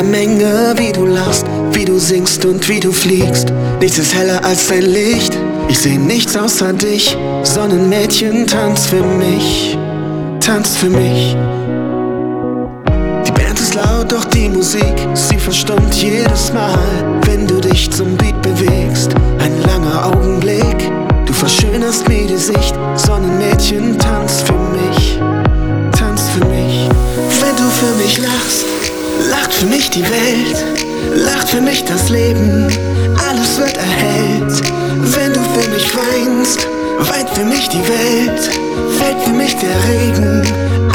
der Menge, wie du lachst, wie du singst und wie du fliegst. Nichts ist heller als dein Licht. Ich seh nichts außer dich. Sonnenmädchen, tanz für mich, tanz für mich. Doch die Musik, sie verstummt jedes Mal, wenn du dich zum Beat bewegst. Ein langer Augenblick, du verschönerst mir die Sicht. Sonnenmädchen, tanz für mich, tanz für mich. Wenn du für mich lachst, Lacht für mich die Welt, lacht für mich das Leben, alles wird erhellt. Wenn du für mich weinst, weint für mich die Welt, fällt für mich der Regen,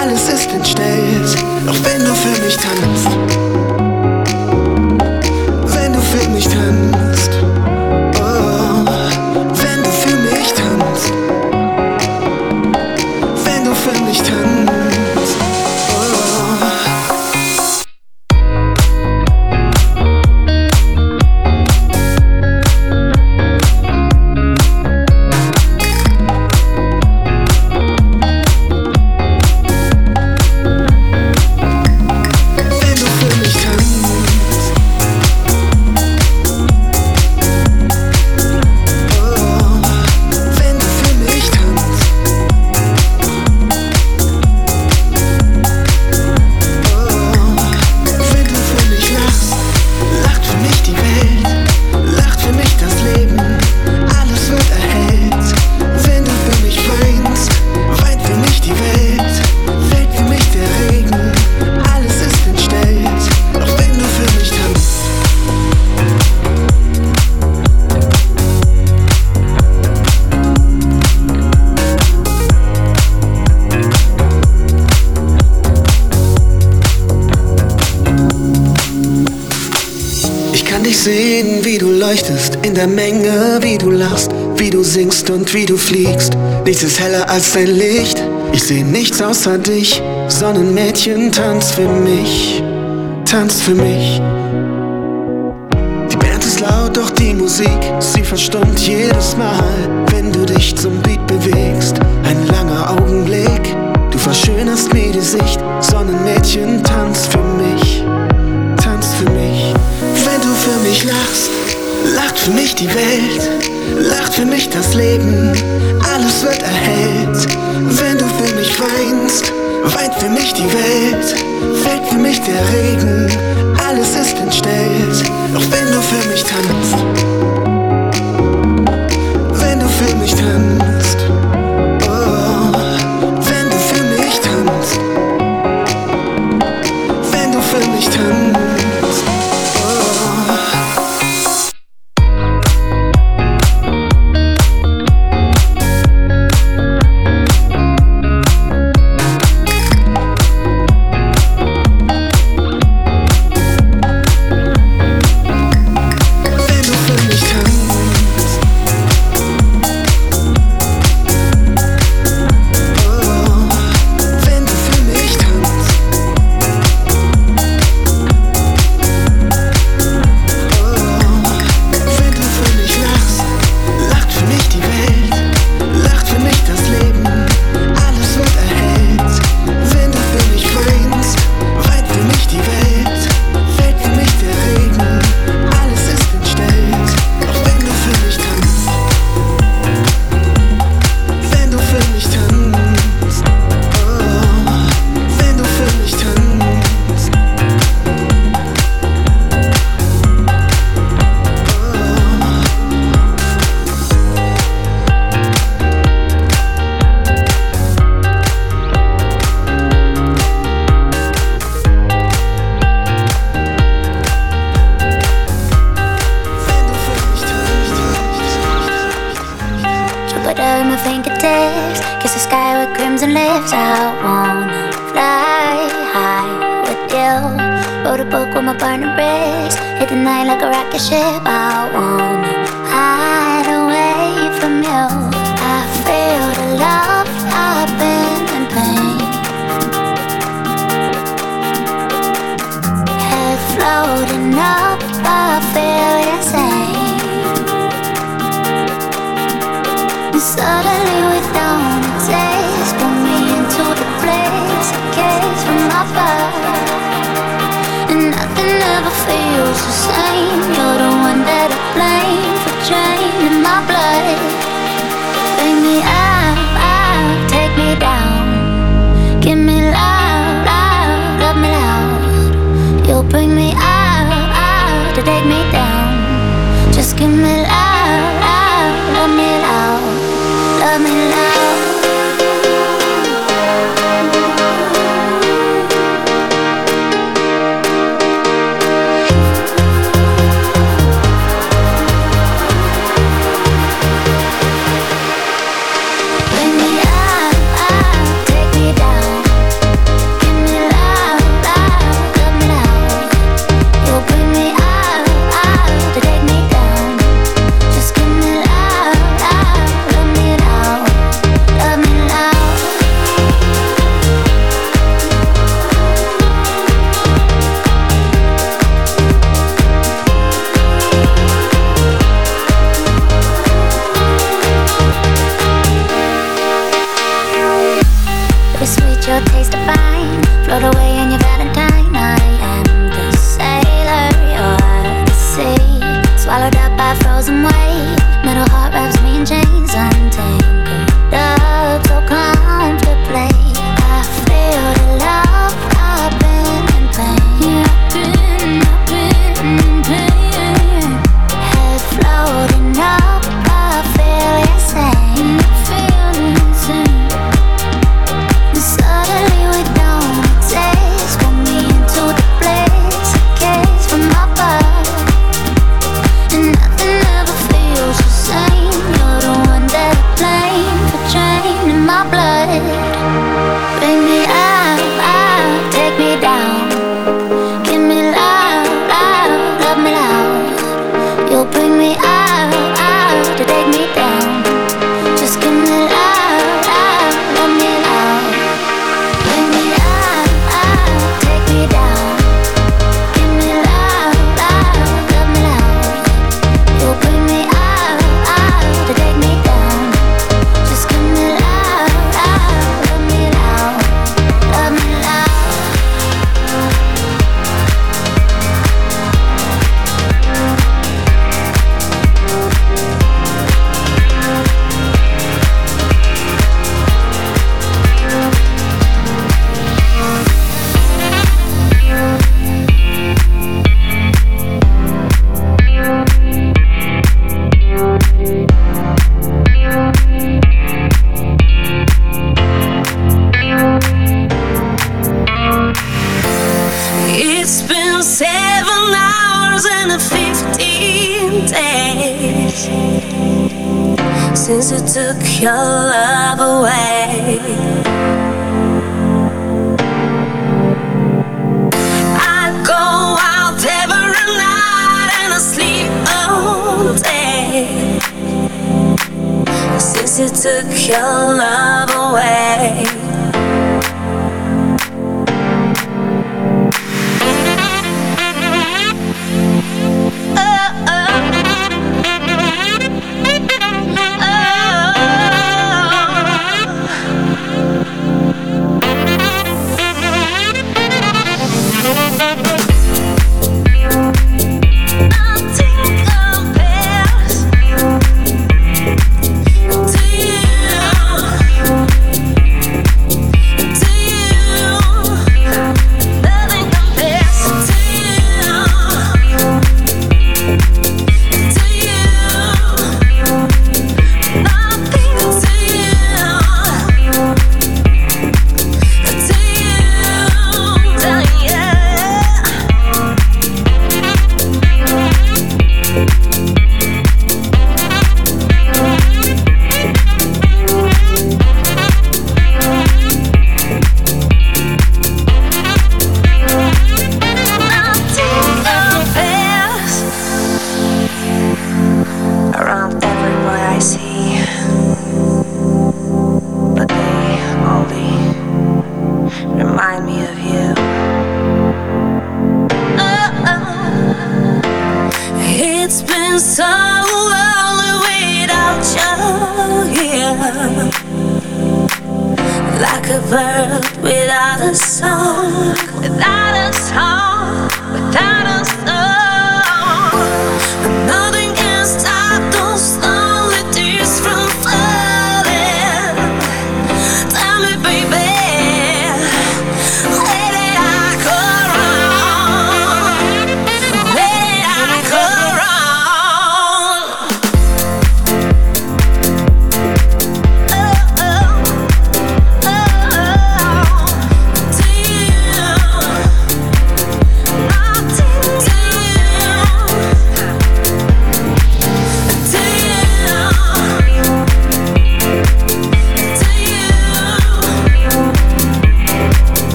alles ist entstellt. Doch wenn du für mich tanzt, der Menge, wie du lachst, wie du singst und wie du fliegst. Nichts ist heller als dein Licht. Ich seh nichts außer dich. Sonnenmädchen, tanz für mich, tanz für mich. Die Band ist laut, doch die Musik, sie verstummt jedes Mal, wenn du dich zum Beat bewegst. Ein langer Augenblick, du verschönerst mir die Sicht. Sonnenmädchen, tanz für mich, tanz für mich. Wenn du für mich lachst, Lacht für mich die Welt, lacht für mich das Leben, alles wird erhellt. Wenn du für mich weinst, weint für mich die Welt, fällt für mich der Regen, alles ist entstellt. Doch wenn du für mich tanzt, wenn du für mich tanzt, So lonely without you here. Like a bird without a song, without a song.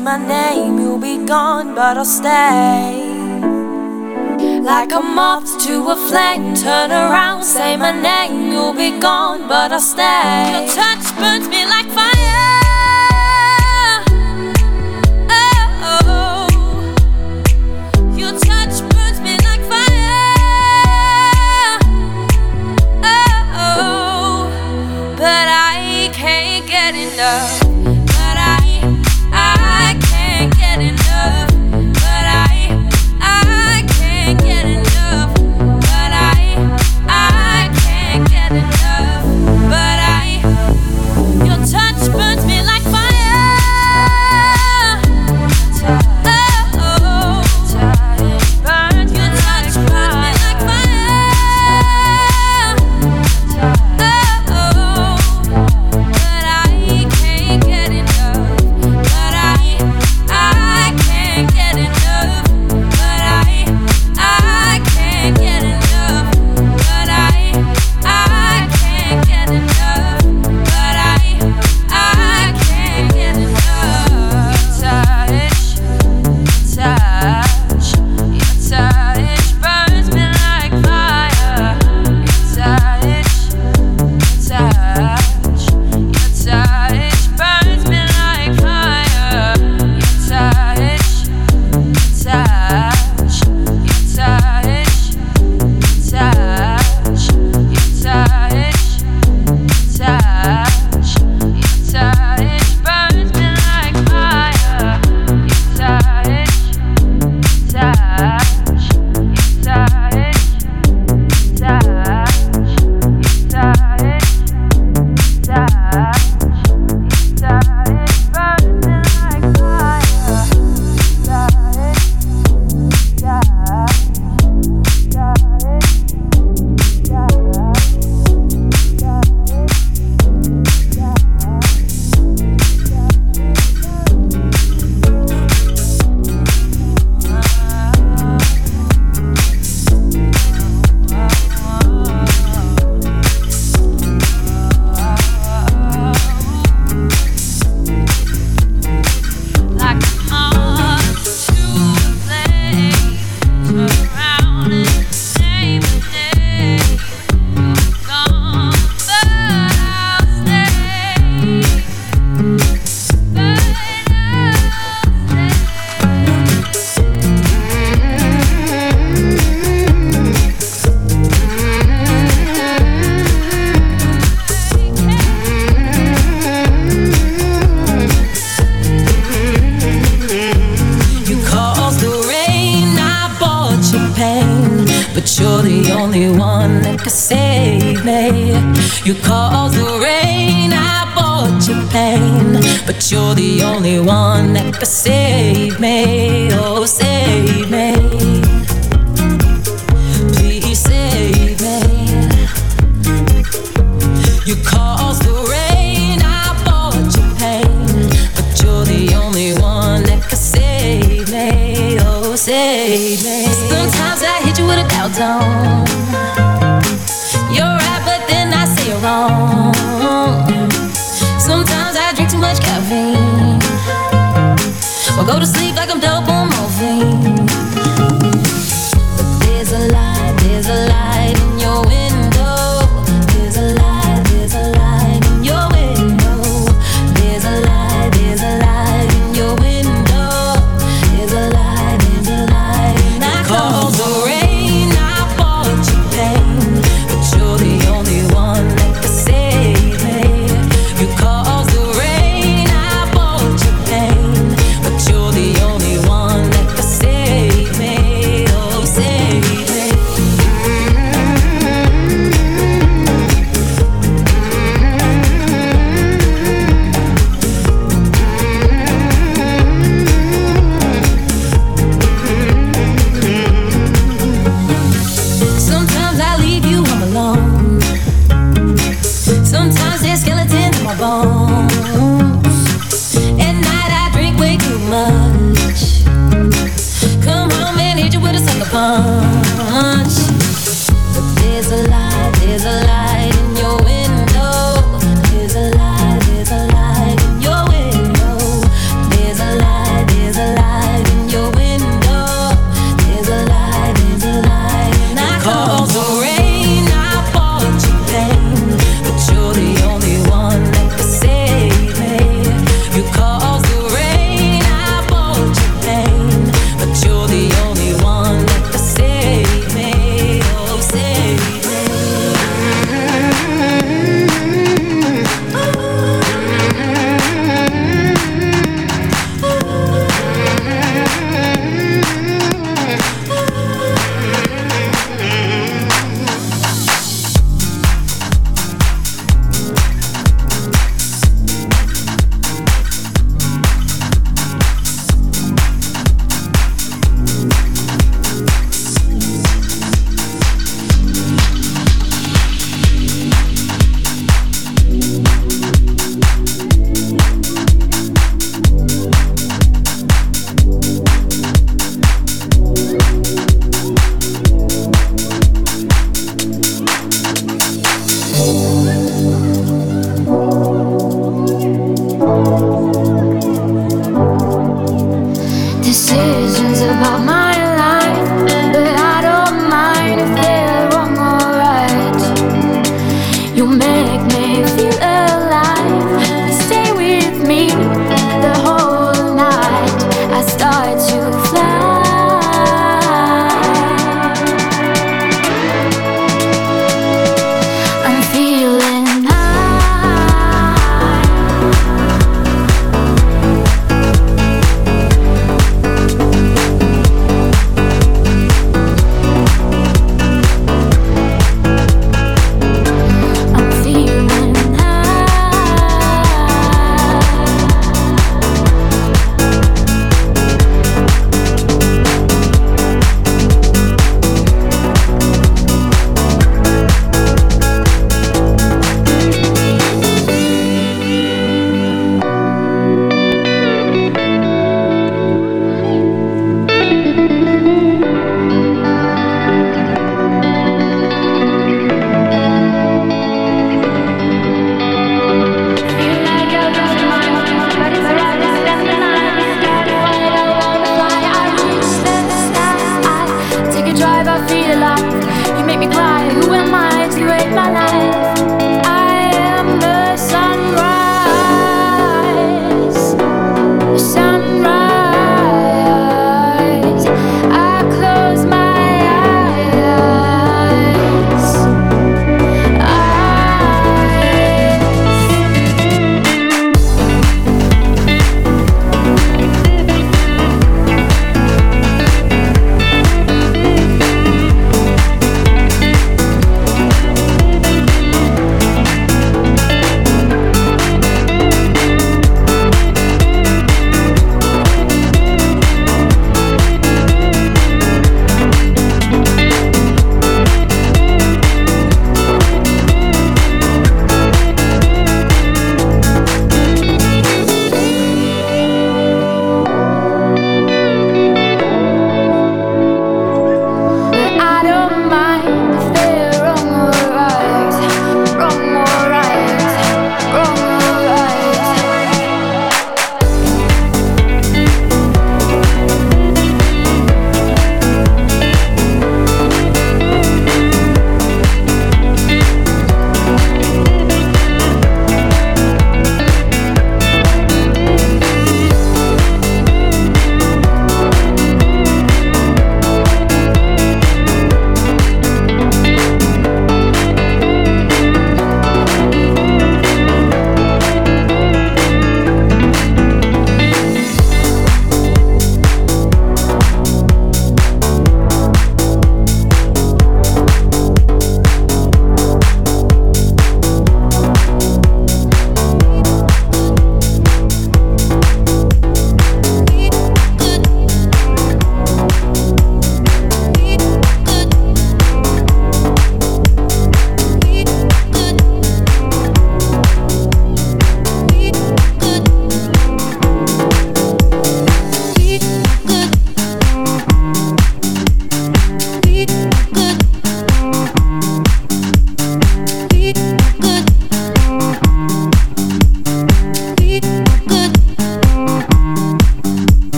say my name, you'll be gone, but I'll stay. Like a moth to a flame, turn around, say my name, you'll be gone, but I'll stay. Your touch burns me like fire. Sometimes I drink too much caffeine. Or go to sleep like I'm dope on morphine. But there's a lie, there's a lie.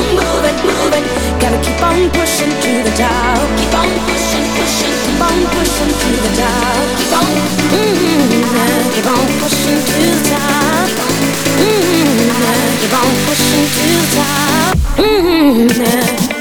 on moving, moving. Gotta keep on pushing to the top. Keep on pushing, pushing. Keep on pushing to the top. Keep on, mm-hmm. keep on pushing to the top. Mm-hmm. Keep on pushing to the top. Mm-hmm.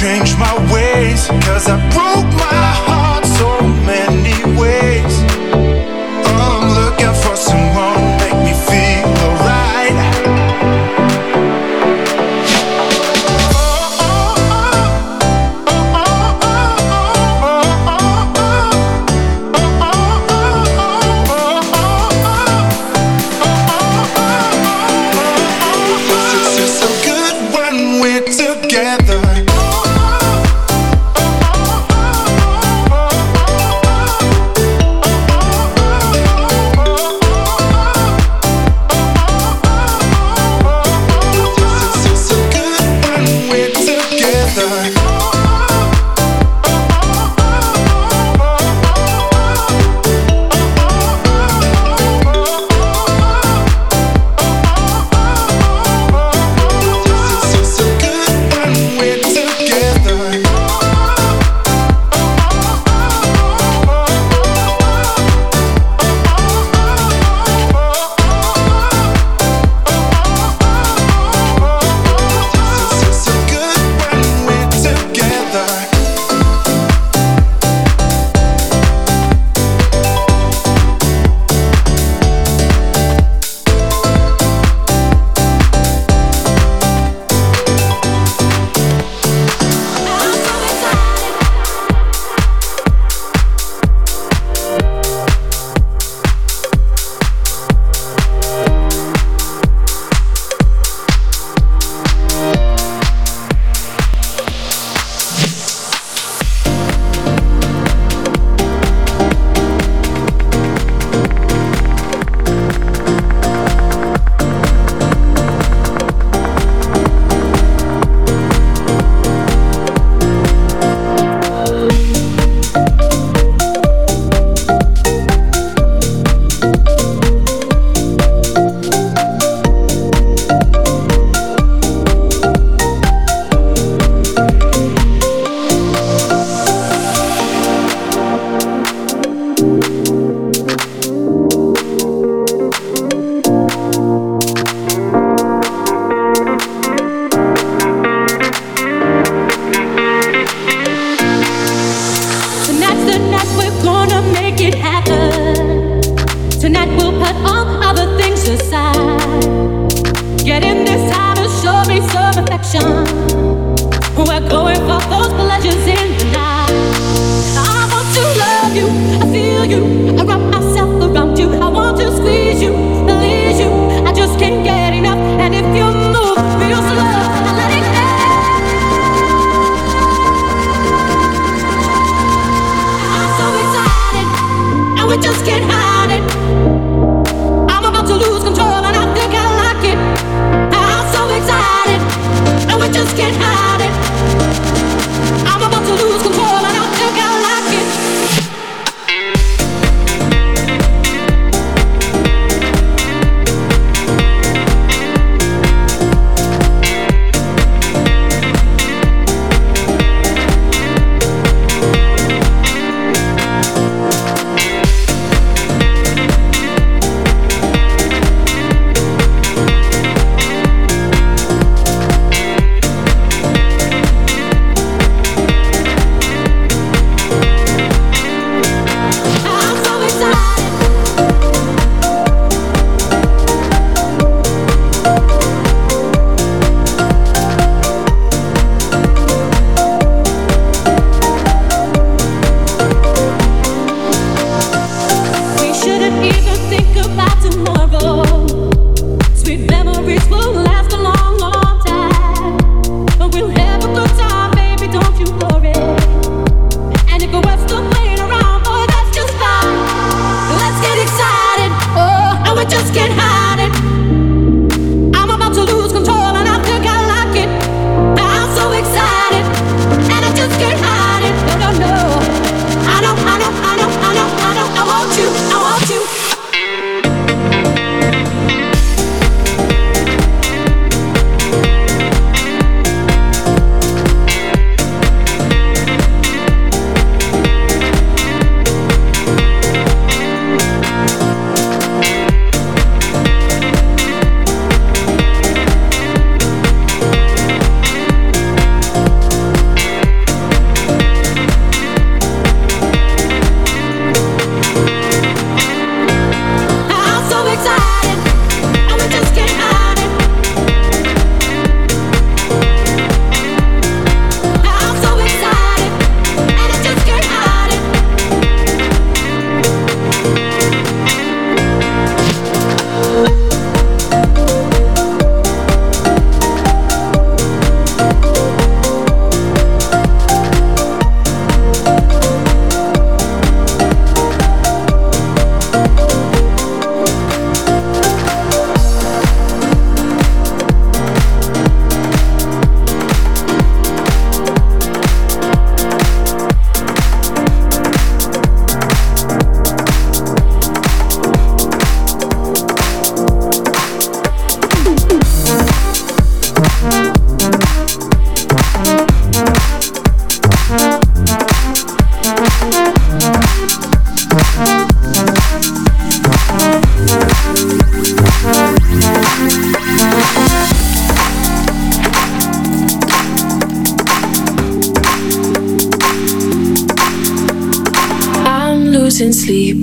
Can't hide it. I broke lose.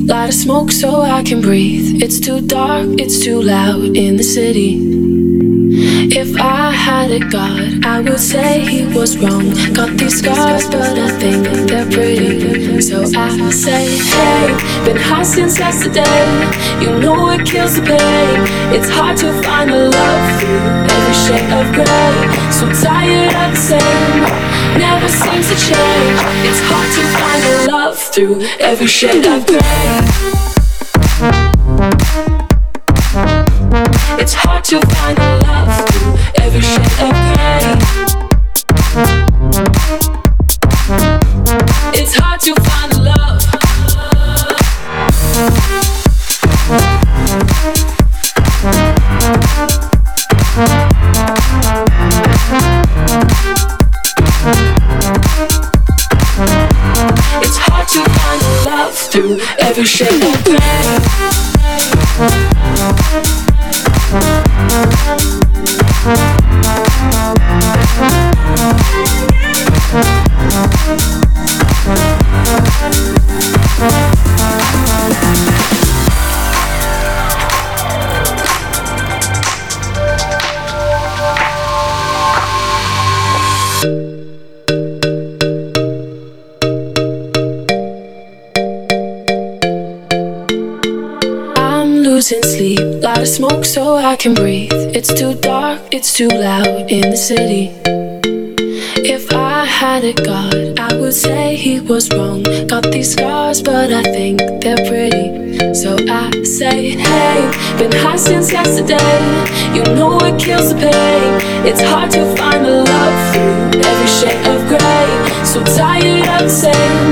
Light a smoke so I can breathe. It's too dark, it's too loud in the city. If I had a god, I would say he was wrong. Got these scars, but I think they're pretty. So I say, hey, been high since yesterday. You know it kills the pain. It's hard to find a love through every shade of gray. So tired of the same, never seems to change. It's hard to find a love through every shade of gray. It's hard to find so I can breathe. It's too dark, it's too loud in the city. If I had a god, I would say he was wrong. Got these scars, but I think they're pretty. So I say, hey, been high since yesterday. You know it kills the pain. It's hard to find a love through every shade of gray. So tired of the same,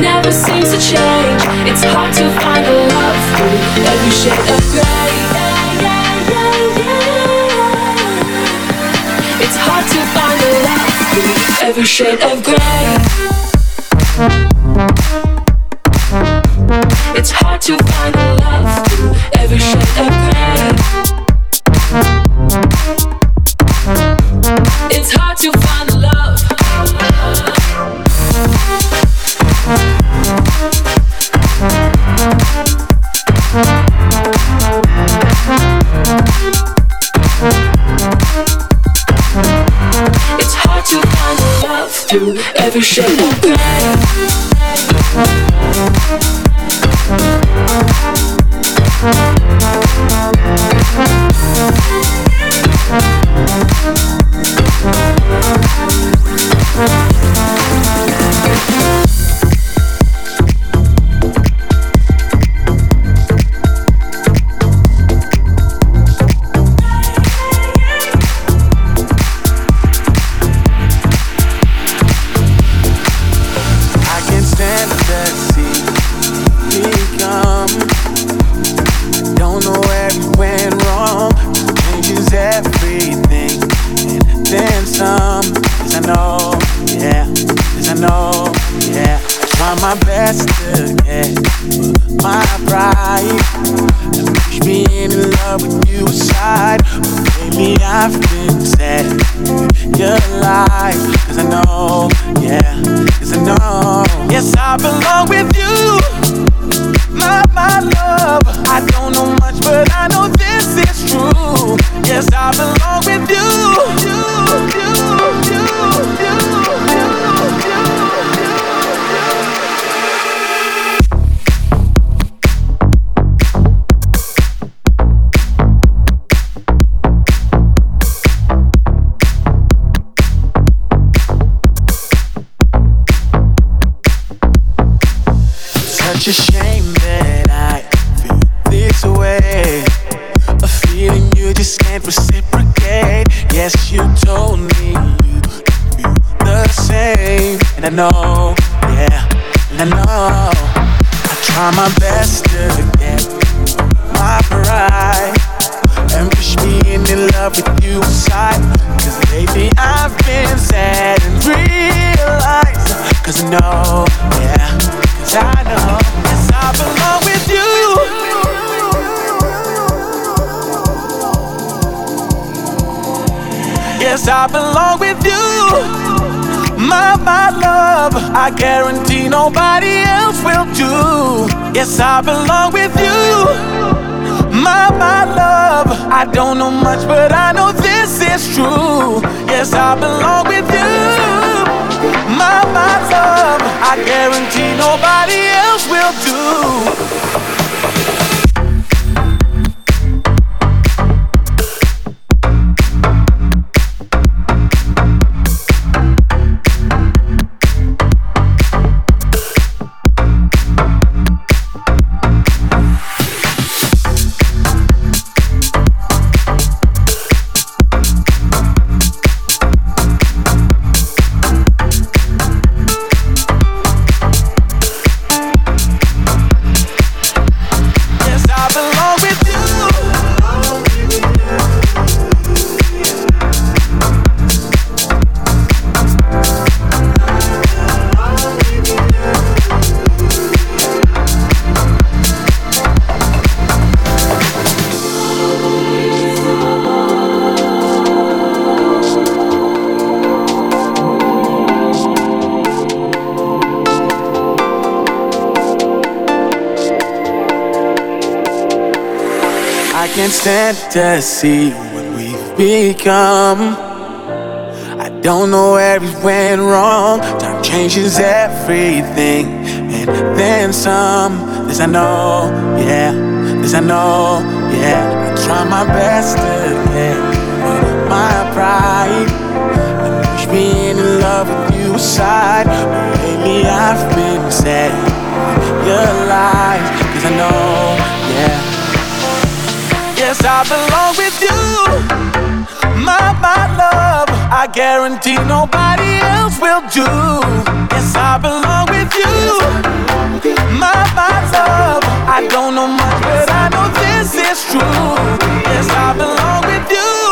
never seems to change. It's hard to find a love through every shade of gray. Every shade of gray. See what we've become. I don't know where it went wrong. Time changes everything, and then some. This I know, yeah. This I know, yeah. I try my best to get my pride. Wish being in love with you aside. But lately I've been sad. Your lies, cause I know. Yes, I belong with you. My, my love, I guarantee nobody else will do. Yes, I belong with you. My, my love, I don't know much, but I know this is true. Yes, I belong with you.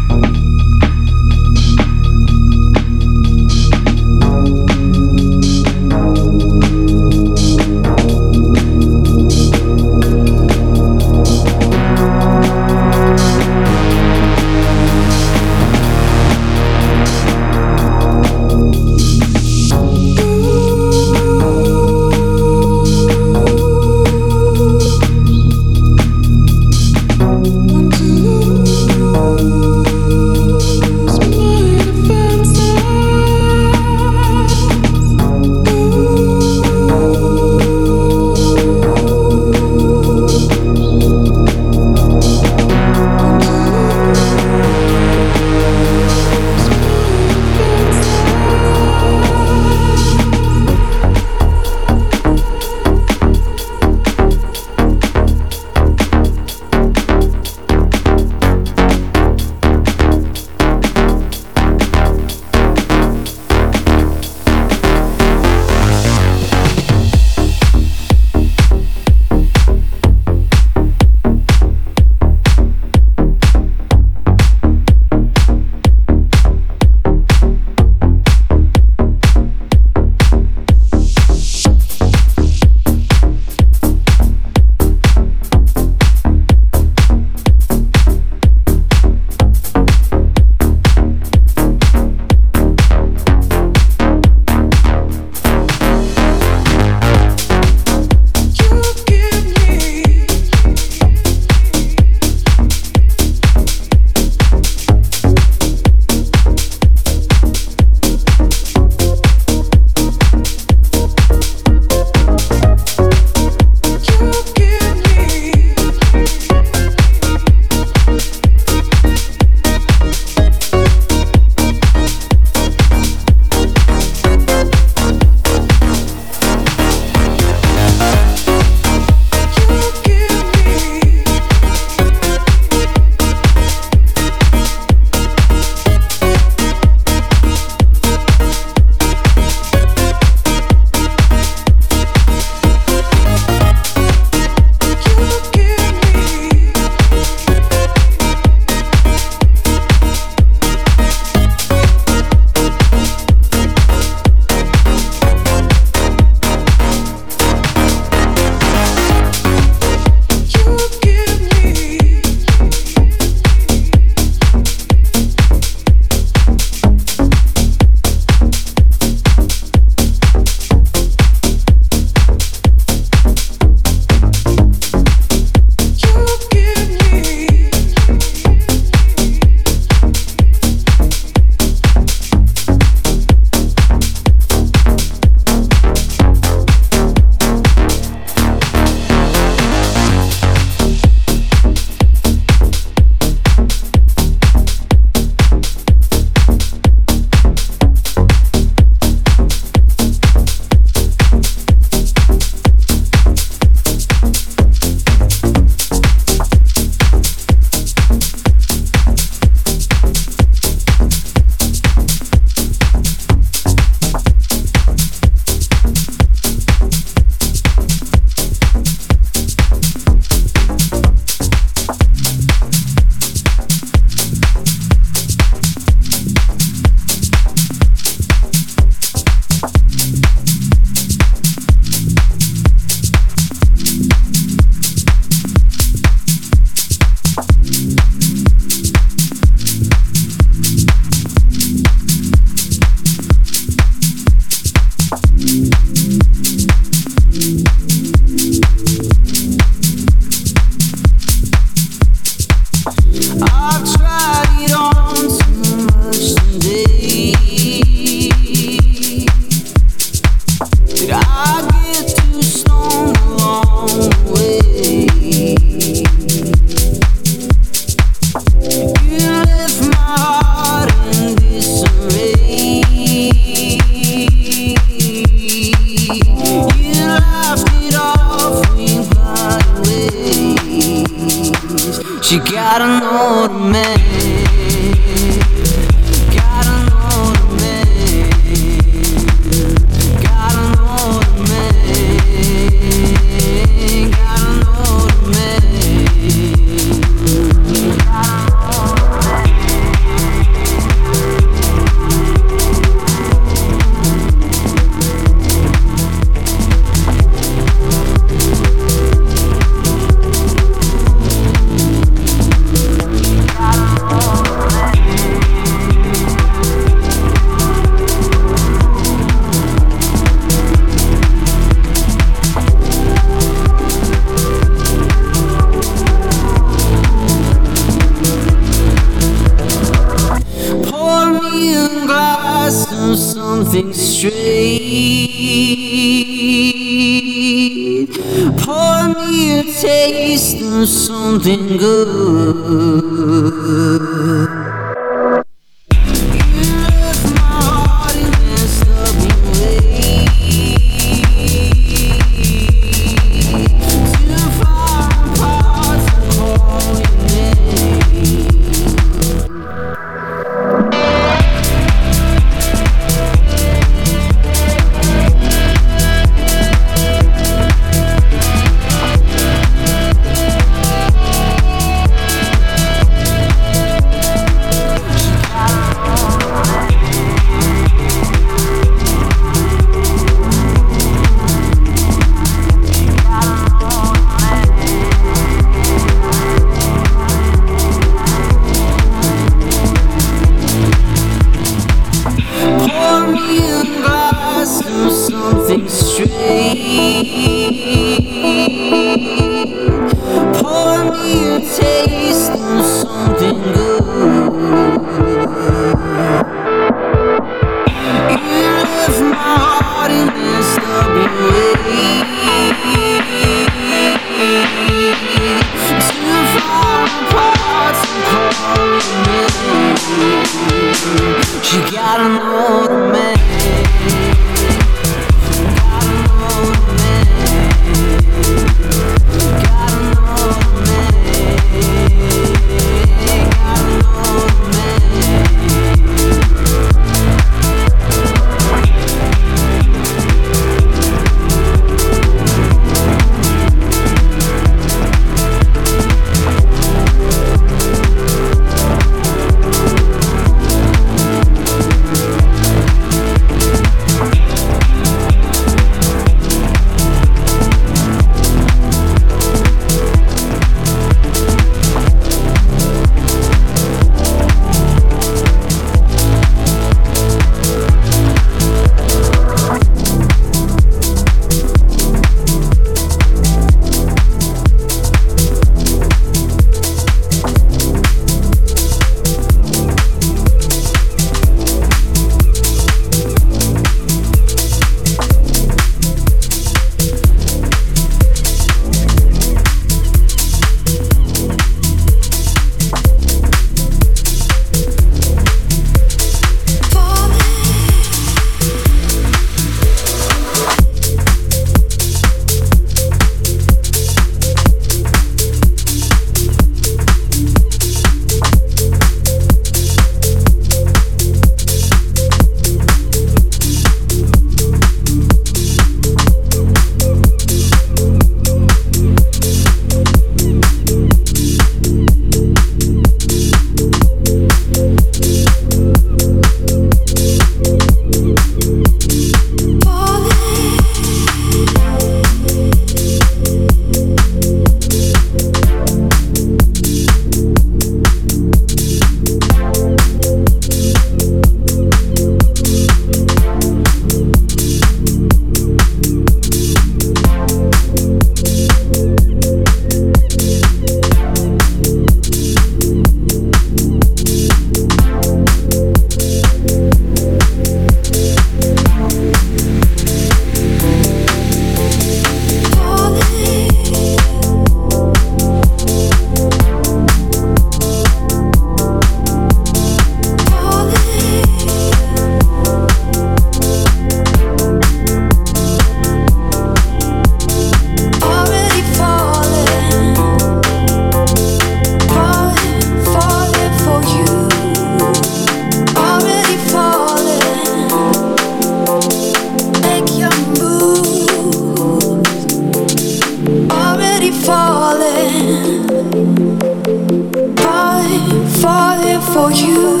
for you.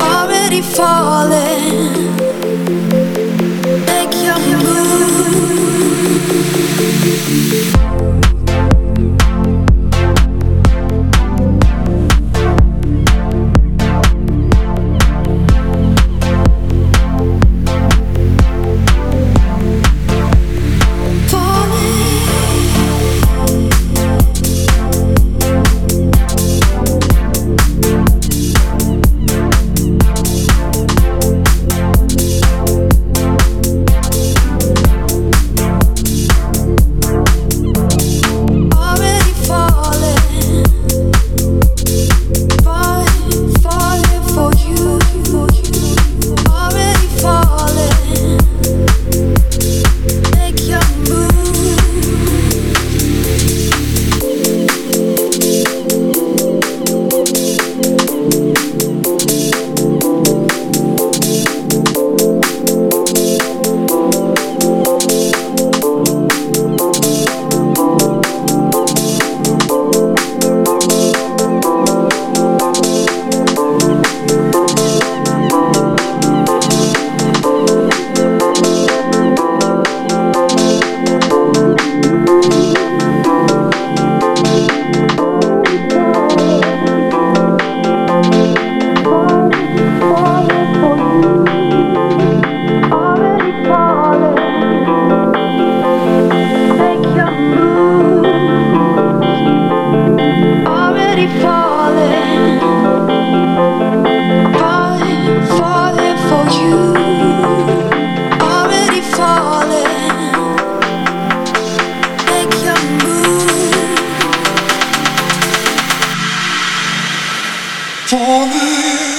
Already falling. Make your move. for me.